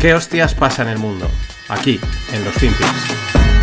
¿Qué hostias pasa en el mundo? Aquí, en los Finpics.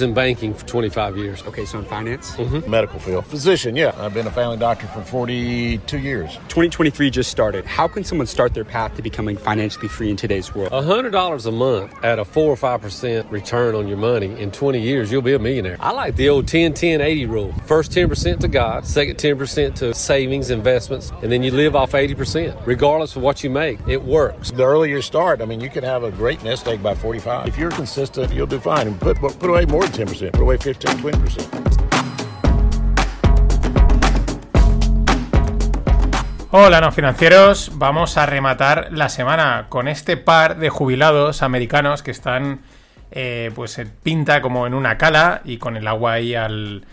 Was in banking for 25 years. Okay, so in finance? Mm-hmm. medical field. Physician, yeah. I've been a family doctor for 42 years. 2023 just started. How can someone start their path to becoming financially free in today's world? $100 a month at a 4 or 5% return on your money in 20 years, you'll be a millionaire. I like the old 10 10 80 rule. First 10% to God, second 10% to savings, investments, and then you live off 80%. Regardless of what you make, it works. The earlier you start, I mean, you can have a great nest egg by 45. If you're consistent, you'll do fine. And put, put away more than 10%, put away 15, 20%. Hola, no financieros. Vamos a rematar la semana con este par de jubilados americanos que están, eh, pues, pinta como en una cala y con el agua ahí al,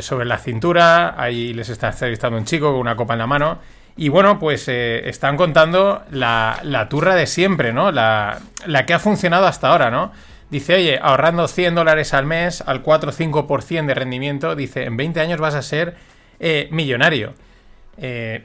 sobre la cintura. Ahí les está entrevistando un chico con una copa en la mano. Y bueno, pues eh, están contando la, la turra de siempre, ¿no? La, la que ha funcionado hasta ahora, ¿no? Dice, oye, ahorrando 100 dólares al mes al 4 o 5% de rendimiento, dice, en 20 años vas a ser eh, millonario. Eh,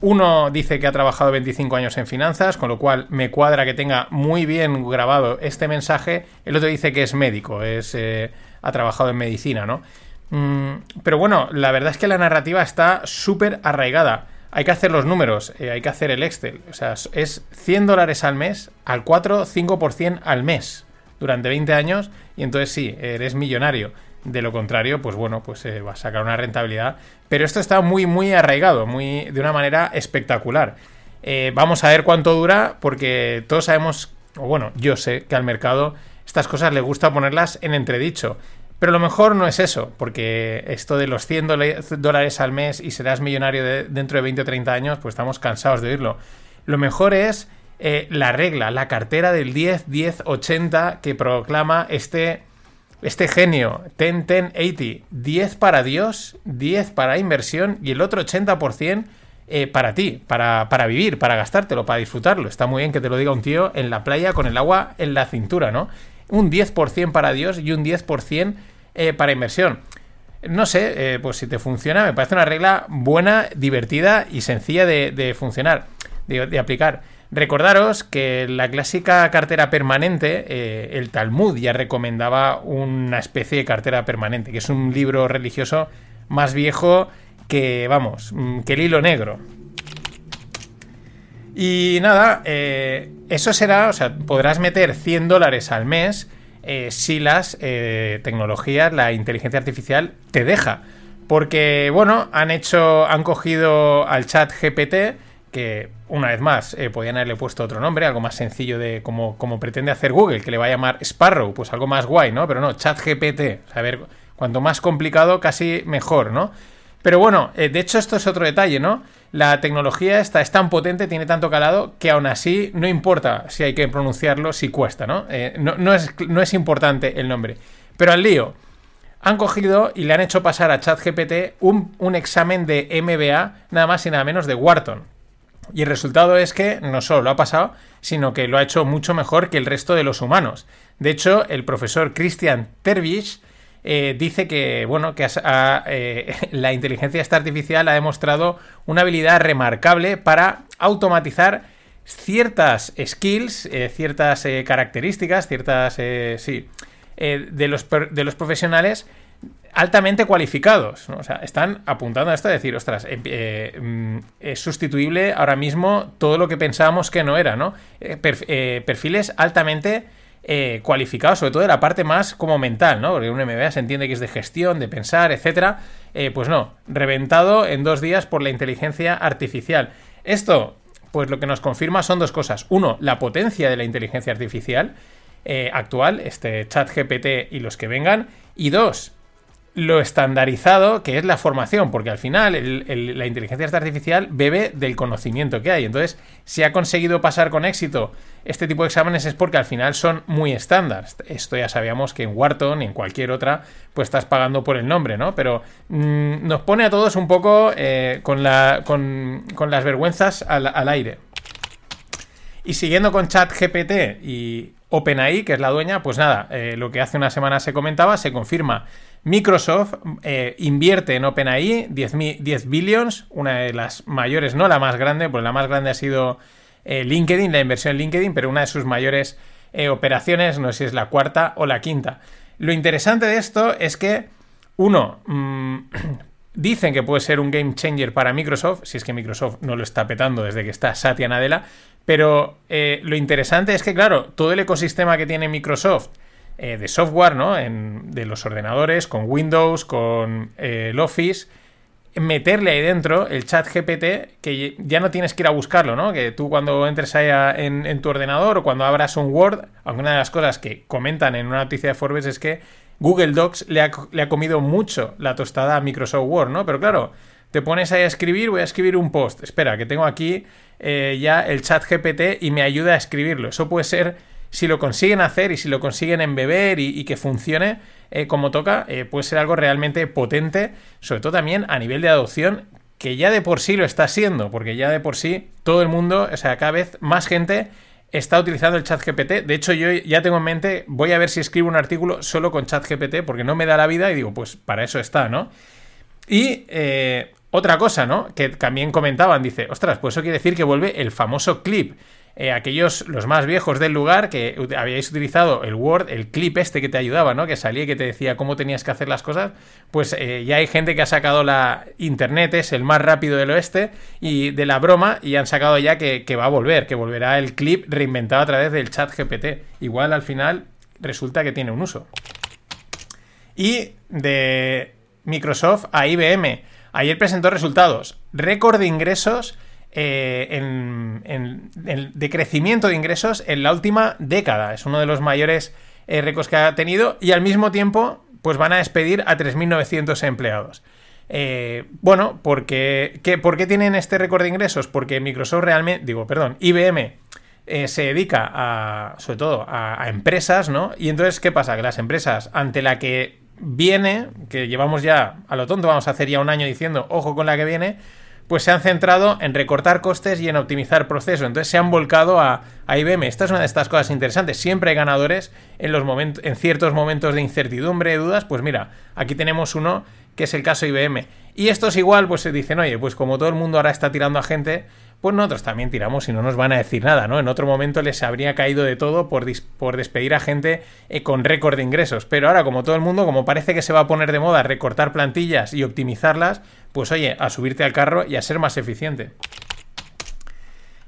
uno dice que ha trabajado 25 años en finanzas, con lo cual me cuadra que tenga muy bien grabado este mensaje. El otro dice que es médico, es, eh, ha trabajado en medicina, ¿no? Mm, pero bueno, la verdad es que la narrativa está súper arraigada. Hay que hacer los números, hay que hacer el Excel. O sea, es 100 dólares al mes al 4-5% al mes durante 20 años y entonces sí, eres millonario. De lo contrario, pues bueno, pues eh, va a sacar una rentabilidad. Pero esto está muy, muy arraigado, muy, de una manera espectacular. Eh, vamos a ver cuánto dura, porque todos sabemos, o bueno, yo sé que al mercado estas cosas le gusta ponerlas en entredicho. Pero lo mejor no es eso, porque esto de los 100 dola- dólares al mes y serás millonario de- dentro de 20 o 30 años, pues estamos cansados de oírlo. Lo mejor es eh, la regla, la cartera del 10-10-80 que proclama este, este genio, 10-10-80. 10 para Dios, 10 para inversión y el otro 80% eh, para ti, para, vivir, para gastártelo, para disfrutarlo. Está muy bien que te lo diga un tío en la playa con el agua en la cintura, ¿no? Un 10% para Dios y un 10% eh, para inversión. No sé, eh, pues si te funciona, me parece una regla buena, divertida y sencilla de, funcionar, de aplicar. Recordaros que la clásica cartera permanente, eh, el Talmud ya recomendaba una especie de cartera permanente, que es un libro religioso más viejo que, vamos, mm, que el hilo negro. Y nada, eh, eso será, o sea, podrás meter 100 dólares al mes eh, si las tecnologías, la inteligencia artificial te deja. Porque, bueno, han hecho, han cogido al chat GPT, que una vez más eh, podían haberle puesto otro nombre, algo más sencillo de como, como pretende hacer Google, que le va a llamar Sparrow, pues algo más guay, ¿no? Pero no, chat GPT. O sea, a ver, cuanto más complicado, casi mejor, ¿no? Pero bueno, eh, de hecho esto es otro detalle, ¿no? La tecnología esta es tan potente, tiene tanto calado, que aún así no importa si hay que pronunciarlo, si cuesta, ¿no? Eh, no, no es, no es importante el nombre. Pero al lío, han cogido y le han hecho pasar a ChatGPT un, un examen de MBA, nada más y nada menos de Wharton. Y el resultado es que no solo lo ha pasado, sino que lo ha hecho mucho mejor que el resto de los humanos. De hecho, el profesor Christian Terwich eh, dice que, bueno, que eh, la inteligencia artificial ha demostrado una habilidad remarcable para automatizar ciertas skills, eh, ciertas eh, características, ciertas, sí, de, los, de los profesionales altamente cualificados. ¿no? O sea, están apuntando a esto de decir, ostras, eh, eh, mm, es sustituible ahora mismo todo lo que pensábamos que no era, ¿no? Eh, eh, perfiles altamente cualificados, sobre todo de la parte más como mental, ¿no? Porque un MBA se entiende que es de gestión, de pensar, etcétera. Pues no, reventado en dos días por la inteligencia artificial. Esto, pues lo que nos confirma son dos cosas. Uno, la potencia de la inteligencia artificial actual, este chat GPT y los que vengan. Y dos, lo estandarizado que es la formación, porque al final la inteligencia artificial bebe del conocimiento que hay. Entonces, si ha conseguido pasar con éxito este tipo de exámenes es porque al final son muy estándar. Esto ya sabíamos que en Wharton y en cualquier otra, pues estás pagando por el nombre, ¿no? Pero mm, nos pone a todos un poco eh, con, la, con, con las vergüenzas al, al aire. Y siguiendo con ChatGPT y OpenAI, que es la dueña, pues nada, eh, lo que hace una semana se comentaba, se confirma. Microsoft eh, invierte en OpenAI 10, mi- 10 billions, una de las mayores, no la más grande, pues la más grande ha sido eh, LinkedIn, la inversión en LinkedIn, pero una de sus mayores eh, operaciones, no sé si es la cuarta o la quinta. Lo interesante de esto es que, uno, mm, dicen que puede ser un game changer para Microsoft, si es que Microsoft no lo está petando desde que está Satya Nadella, pero lo interesante es que, claro, todo el ecosistema que tiene Microsoft eh, de software, ¿no? En, de los ordenadores, con Windows, con eh, el Office, meterle ahí dentro el chat GPT, que ya no tienes que ir a buscarlo, ¿no? Que tú cuando entres ahí en, en, tu ordenador o cuando abras un Word, aunque una de las cosas que comentan en una noticia de Forbes es que Google Docs le ha, le ha comido mucho la tostada a Microsoft Word, ¿no? Pero claro, te pones ahí a escribir, voy a escribir un post. Espera, que tengo aquí eh, ya el chat GPT y me ayuda a escribirlo. Eso puede ser, si lo consiguen hacer y si lo consiguen embeber y, y que funcione eh, como toca, eh, puede ser algo realmente potente, sobre todo también a nivel de adopción, que ya de por sí lo está siendo, porque ya de por sí todo el mundo, o sea, cada vez más gente está utilizando el chat GPT. De hecho, yo ya tengo en mente, voy a ver si escribo un artículo solo con chat GPT, porque no me da la vida y digo, pues para eso está, ¿no? Y eh, otra cosa, ¿no? Que también comentaban, dice, ostras, pues eso quiere decir que vuelve el famoso clip. Eh, aquellos, los más viejos del lugar, que habíais utilizado el Word, el clip este que te ayudaba, ¿no? Que salía y que te decía cómo tenías que hacer las cosas, pues eh, ya hay gente que ha sacado la Internet, es el más rápido del oeste, y de la broma, y han sacado ya que, que va a volver, que volverá el clip reinventado a través del chat GPT. Igual al final resulta que tiene un uso. Y de Microsoft a IBM. Ayer presentó resultados. Récord de ingresos eh, en, en, de crecimiento de ingresos en la última década. Es uno de los mayores eh, récords que ha tenido y al mismo tiempo pues van a despedir a 3.900 empleados. Eh, bueno, porque, ¿qué, ¿por qué tienen este récord de ingresos? Porque Microsoft realmente, digo, perdón, IBM se dedica a, sobre todo, a, a, empresas, ¿no? Y entonces, ¿qué pasa? Que las empresas, ante la que viene, que llevamos ya a lo tonto, vamos a hacer ya un año diciendo, ojo con la que viene, pues se han centrado en recortar costes y en optimizar procesos. Entonces se han volcado a, IBM. Esta es una de estas cosas interesantes. Siempre hay ganadores en, los momentos, en ciertos momentos de incertidumbre, de dudas. Pues mira, aquí tenemos uno que es el caso IBM. Y estos igual, pues se dicen, oye, pues como todo el mundo ahora está tirando a gente, pues nosotros también tiramos y no nos van a decir nada, ¿no? En otro momento les habría caído de todo por, por despedir a gente eh, con récord de ingresos. Pero ahora, como todo el mundo, como parece que se va a poner de moda recortar plantillas y optimizarlas, pues oye, a subirte al carro y a ser más eficiente.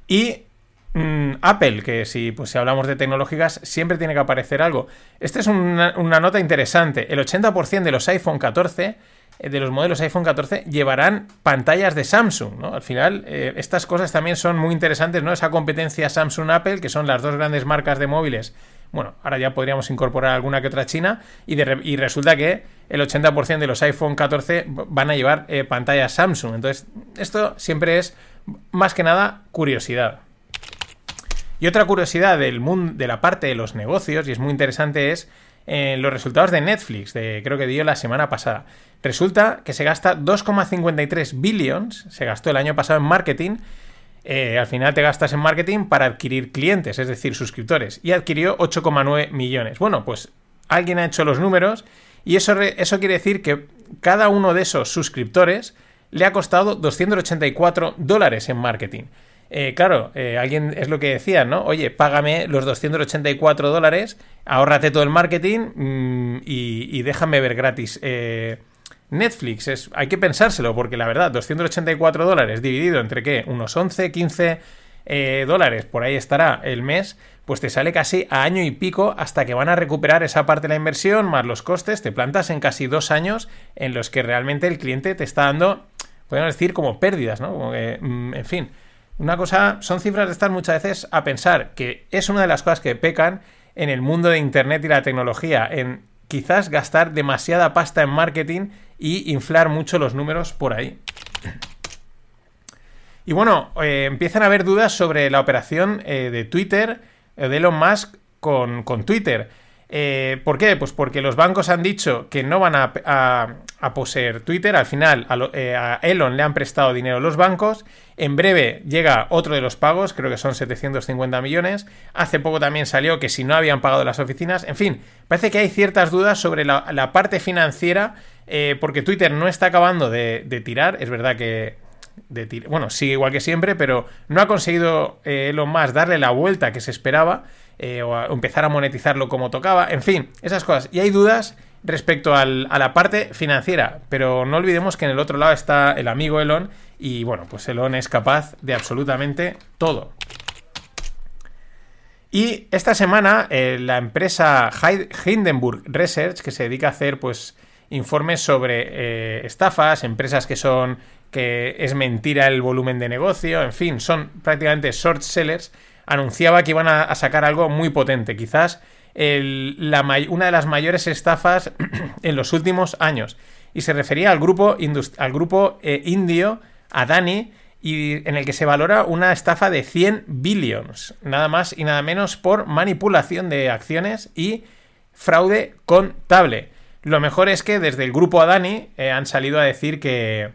Y mmm, Apple, que si, pues, si hablamos de tecnológicas, siempre tiene que aparecer algo. Esta es una, nota interesante. El 80% de los iPhone 14 de los modelos iPhone 14 llevarán pantallas de Samsung, ¿no? Al final, eh, estas cosas también son muy interesantes, ¿no? Esa competencia Samsung-Apple, que son las dos grandes marcas de móviles. Bueno, ahora ya podríamos incorporar alguna que otra china y resulta que el 80% de los iPhone 14 van a llevar eh, pantallas Samsung. Entonces, esto siempre es más que nada curiosidad. Y otra curiosidad del mundo, de la parte de los negocios, y es muy interesante, es eh, los resultados de Netflix, de, creo que dio la semana pasada. Resulta que se gasta 2,53 billions, se gastó el año pasado en marketing. Eh, al final te gastas en marketing para adquirir clientes, es decir, suscriptores, y adquirió 8,9 millones. Bueno, pues alguien ha hecho los números y eso, eso quiere decir que cada uno de esos suscriptores le ha costado 284 dólares en marketing. Eh, claro, eh, alguien es lo que decía, ¿no? Oye, págame los 284 dólares, ahórrate todo el marketing mmm, y, déjame ver gratis eh, Netflix. Es, hay que pensárselo, porque la verdad, 284 dólares dividido entre qué? Unos 11, 15 eh, dólares, por ahí estará el mes, pues te sale casi a año y pico hasta que van a recuperar esa parte de la inversión más los costes. Te plantas en casi dos años en los que realmente el cliente te está dando, podemos decir, como pérdidas, ¿no? Mm, en fin. Una cosa, son cifras de estar muchas veces a pensar que es una de las cosas que pecan en el mundo de Internet y la tecnología, en quizás gastar demasiada pasta en marketing y inflar mucho los números por ahí. Y bueno, eh, empiezan a haber dudas sobre la operación eh, de Twitter, eh, de Elon Musk con, con Twitter. Eh, ¿Por qué? Pues porque los bancos han dicho que no van a, poseer Twitter. Al final eh, a, Elon le han prestado dinero los bancos. En breve llega otro de los pagos, creo que son 750 millones. Hace poco también salió que si no habían pagado las oficinas. En fin, parece que hay ciertas dudas sobre la, parte financiera eh, porque Twitter no está acabando de, tirar. Es verdad que bueno, sigue igual que siempre, pero no ha conseguido eh, Elon Musk darle la vuelta que se esperaba eh, o empezar a monetizarlo como tocaba. En fin, esas cosas. Y hay dudas respecto a la parte financiera, pero no olvidemos que en el otro lado está el amigo Elon y bueno, pues Elon es capaz de absolutamente todo. Y esta semana eh, la empresa Hindenburg Research, que se dedica a hacer pues informes sobre eh, estafas, empresas que son que es mentira el volumen de negocio, en fin, son prácticamente short sellers, anunciaba que iban a, sacar algo muy potente, quizás una de las mayores estafas en los últimos años. Y se refería al grupo, al grupo eh, indio Adani, y en el que se valora una estafa de 100 billions, nada más y nada menos por manipulación de acciones y fraude contable. Lo mejor es que desde el grupo Adani eh, han salido a decir que,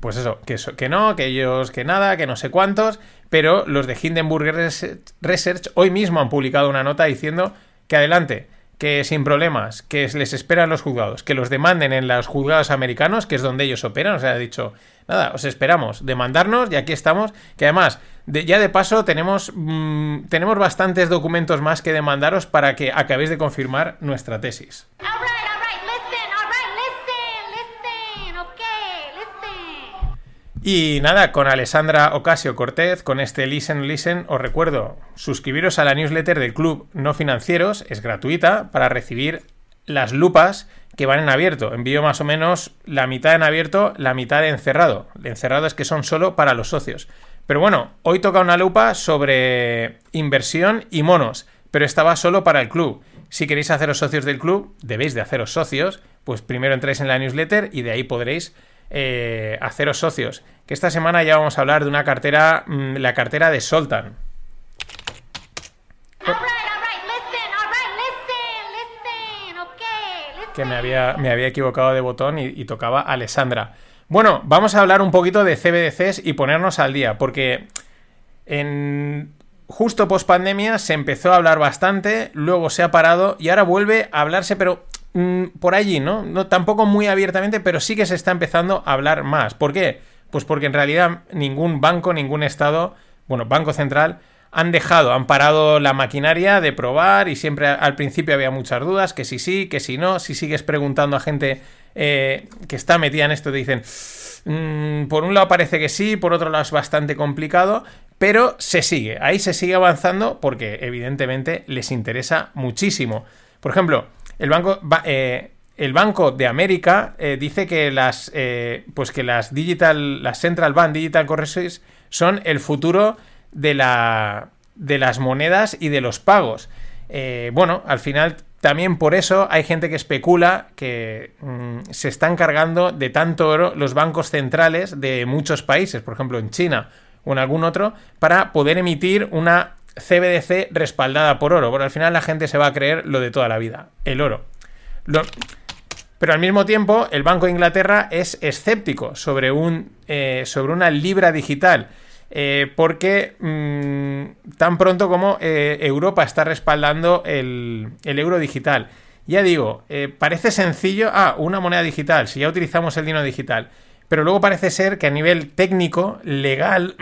pues eso, que, que no, que ellos, que nada, que no sé cuántos, pero los de Hindenburg Research hoy mismo han publicado una nota diciendo que adelante, que sin problemas, que les esperan los juzgados, que los demanden en los juzgados americanos, que es donde ellos operan, o sea, ha dicho, nada, os esperamos, demandarnos y aquí estamos, que además, ya de paso tenemos, mm, tenemos bastantes documentos más que demandaros para que acabéis de confirmar nuestra tesis. Y nada, con Alessandra Ocasio Cortez, con este Listen Listen, os recuerdo suscribiros a la newsletter del Club No Financieros, es gratuita, para recibir las lupas que van en abierto. Envío más o menos la mitad en abierto, la mitad en cerrado. Encerrado es que son solo para los socios. Pero bueno, hoy toca una lupa sobre inversión y monos, pero estaba solo para el club. Si queréis haceros socios del club, debéis de haceros socios, pues primero entráis en la newsletter y de ahí podréis eh, haceros socios. Que esta semana ya vamos a hablar de una cartera, mm, la cartera de Soltan. Que me había, me había equivocado de botón y, tocaba Alessandra. Bueno, vamos a hablar un poquito de CBDCs y ponernos al día, porque en justo post pandemia se empezó a hablar bastante, luego se ha parado y ahora vuelve a hablarse, pero Mm, por allí, ¿no? Tampoco muy abiertamente, pero sí que se está empezando a hablar más. ¿Por qué? Pues porque en realidad ningún banco, ningún estado, bueno, Banco Central, han dejado, han parado la maquinaria de probar y siempre al principio había muchas dudas, que si sí, que si no, si sigues preguntando a gente eh, que está metida en esto, te dicen, mm, por un lado parece que sí, por otro lado es bastante complicado, pero se sigue, ahí se sigue avanzando porque evidentemente les interesa muchísimo. Por ejemplo, el banco, eh, el Banco de América eh, dice que las, eh, pues que las digital, las Central Bank Digital Currencies son el futuro de, la, de las monedas y de los pagos. bueno, al final también por eso hay gente que especula que mm, se están cargando de tanto oro los bancos centrales de muchos países, por ejemplo en China o en algún otro, para poder emitir una CBDC respaldada por oro. Porque al final la gente se va a creer lo de toda la vida, el oro. Pero al mismo tiempo, el Banco de Inglaterra es escéptico sobre, un, eh, sobre una libra digital. Eh, porque mm, tan pronto como eh, Europa está respaldando el, el, euro digital. Ya digo, parece sencillo, ah, una moneda digital, si ya utilizamos el dinero digital, pero luego parece ser que a nivel técnico, legal,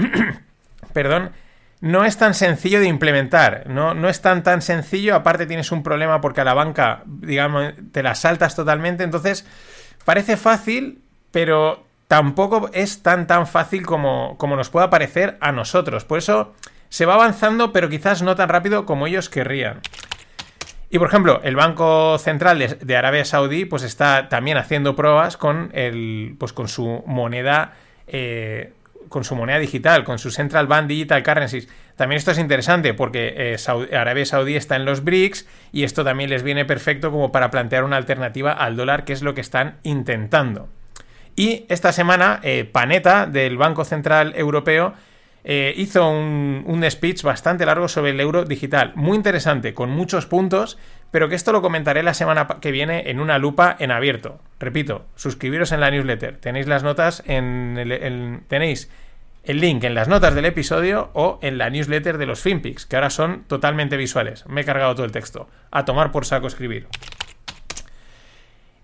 perdón, no es tan sencillo de implementar, no, no es tan tan sencillo, aparte tienes un problema porque a la banca, digamos, te la saltas totalmente, entonces parece fácil, pero tampoco es tan tan fácil como, como nos pueda parecer a nosotros. Por eso se va avanzando, pero quizás no tan rápido como ellos querrían. Y por ejemplo, el Banco Central de, Arabia Saudí, pues está también haciendo pruebas con el. Pues con su moneda. Eh, con su moneda digital, con su Central Bank Digital Currencies. También esto es interesante porque eh, Arabia Saudí está en los BRICS y esto también les viene perfecto como para plantear una alternativa al dólar, que es lo que están intentando. Y esta semana, eh, Panetta, del Banco Central Europeo, eh, hizo un, un, speech bastante largo sobre el euro digital. Muy interesante, con muchos puntos, pero que esto lo comentaré la semana que viene en una lupa en abierto. Repito, suscribiros en la newsletter. Tenéis las notas en el, tenéis el link en las notas del episodio o en la newsletter de los FinPix, que ahora son totalmente visuales. Me he cargado todo el texto. A tomar por saco escribir.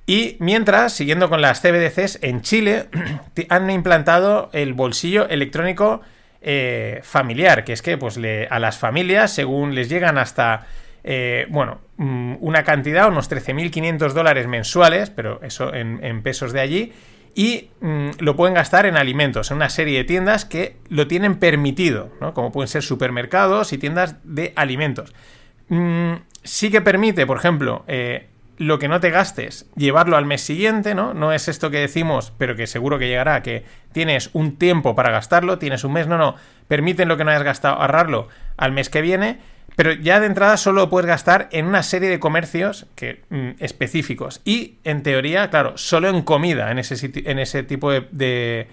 Y mientras, siguiendo con las CBDCs, en Chile han implantado el bolsillo electrónico eh, familiar, que es que pues, a las familias, según les llegan hasta, eh, bueno, mm, una cantidad, unos 13.500 dólares mensuales, pero eso en, pesos de allí, y mm, lo pueden gastar en alimentos, en una serie de tiendas que lo tienen permitido, ¿no? como pueden ser supermercados y tiendas de alimentos. Mm, sí que permite, por ejemplo, eh, lo que no te gastes, llevarlo al mes siguiente, ¿no? No es esto que decimos, pero que seguro que llegará, que tienes un tiempo para gastarlo, tienes un mes, no, no, permiten lo que no hayas gastado, ahorrarlo al mes que viene, pero ya de entrada solo lo puedes gastar en una serie de comercios que, mm, específicos. Y en teoría, claro, solo en comida, en ese, en ese tipo de de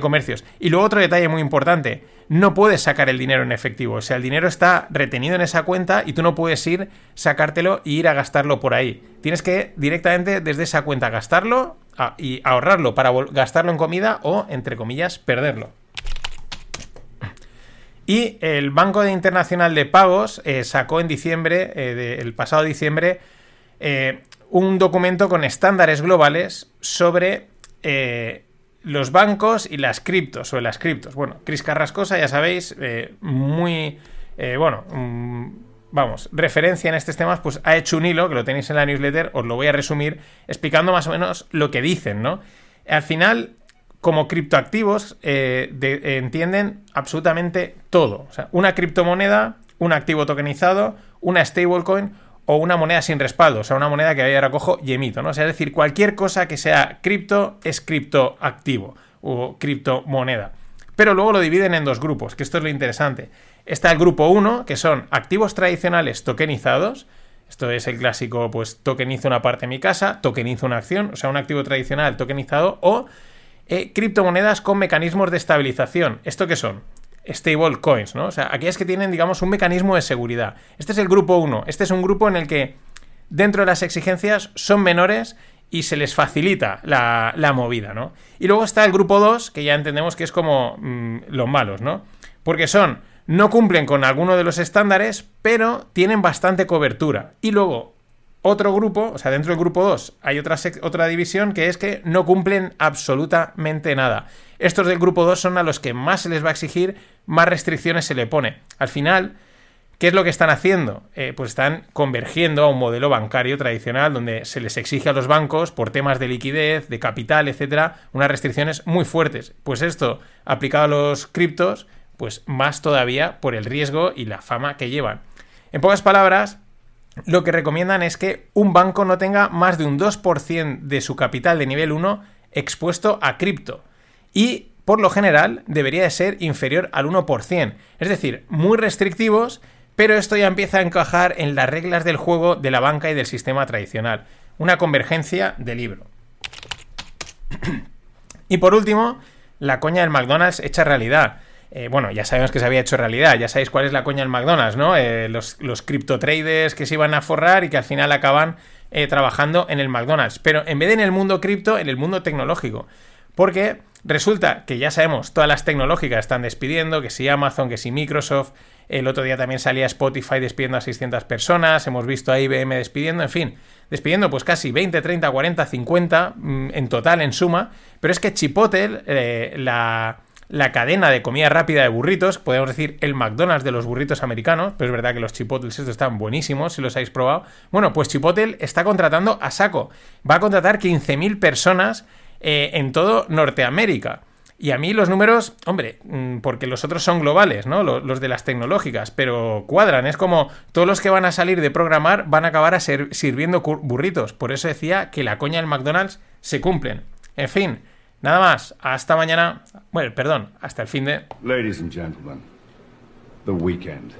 comercios. Y luego otro detalle muy importante, no puedes sacar el dinero en efectivo, o sea, el dinero está retenido en esa cuenta y tú no puedes ir, sacártelo e ir a gastarlo por ahí. Tienes que directamente desde esa cuenta gastarlo y ahorrarlo para gastarlo en comida o, entre comillas, perderlo. Y el Banco Internacional de Pagos eh, sacó en diciembre, eh, el pasado diciembre, eh, un documento con estándares globales sobre los bancos y las criptos, o las criptos. Bueno, Cris Carrascosa, ya sabéis, eh, muy, eh, bueno, mm, vamos, referencia en estos temas, pues ha hecho un hilo, que lo tenéis en la newsletter, os lo voy a resumir, explicando más o menos lo que dicen, ¿no? Al final, como criptoactivos, eh, entienden absolutamente todo. O sea, una criptomoneda, un activo tokenizado, una stablecoin o una moneda sin respaldo, o sea, una moneda que ahora cojo y emito, ¿no? Es decir, cualquier cosa que sea cripto es criptoactivo o criptomoneda. Pero luego lo dividen en dos grupos, que esto es lo interesante. Está el grupo 1, que son activos tradicionales tokenizados. Esto es el clásico, pues tokenizo una parte de mi casa, tokenizo una acción, o sea, un activo tradicional tokenizado, o eh, criptomonedas con mecanismos de estabilización. ¿Esto qué son? Stable coins, ¿no? O sea, aquellas que tienen, digamos, un mecanismo de seguridad. Este es el grupo 1. Este es un grupo en el que dentro de las exigencias son menores y se les facilita la, movida, ¿no? Y luego está el grupo 2, que ya entendemos que es como mm, los malos, ¿no? Porque son, no cumplen con alguno de los estándares, pero tienen bastante cobertura. Y luego, otro grupo, o sea, dentro del grupo 2 hay otra, otra división que es que no cumplen absolutamente nada. Estos del grupo 2 son a los que más se les va a exigir, más restricciones se le pone. Al final, ¿qué es lo que están haciendo? Eh, pues están convergiendo a un modelo bancario tradicional donde se les exige a los bancos, por temas de liquidez, de capital, etcétera, unas restricciones muy fuertes. Pues esto, aplicado a los criptos, pues más todavía por el riesgo y la fama que llevan. En pocas palabras, lo que recomiendan es que un banco no tenga más de un 2% de su capital de nivel 1 expuesto a cripto. Y por lo general debería de ser inferior al 1%. Es decir, muy restrictivos, pero esto ya empieza a encajar en las reglas del juego de la banca y del sistema tradicional. Una convergencia de libro. y por último, la coña del McDonald's hecha realidad. Eh, bueno, ya sabemos que se había hecho realidad, ya sabéis cuál es la coña del McDonald's, ¿no? Eh, los, los cripto traders que se iban a forrar y que al final acaban eh, trabajando en el McDonald's, pero en vez de en el mundo cripto, en el mundo tecnológico. Porque resulta que ya sabemos, todas las tecnológicas están despidiendo, que si Amazon, que si Microsoft, el otro día también salía Spotify despidiendo a 600 personas, hemos visto a IBM despidiendo, en fin, despidiendo pues casi 20, 30, 40, 50 en total, en suma, pero es que Chipotle, la la cadena de comida rápida de burritos, podemos decir el McDonald's de los burritos americanos, pero es verdad que los chipotles estos están buenísimos, si los habéis probado. Bueno, pues Chipotle está contratando a saco. Va a contratar 15.000 personas eh, en todo Norteamérica. Y a mí los números, hombre, mm, porque los otros son globales, ¿no? Los, de las tecnológicas, pero cuadran. Es como todos los que van a salir de programar van a acabar a ser, sirviendo burritos. Por eso decía que la coña del McDonald's se cumplen. En fin, Nada más, hasta mañana. Bueno, perdón, hasta el fin de. Ladies and gentlemen, the weekend.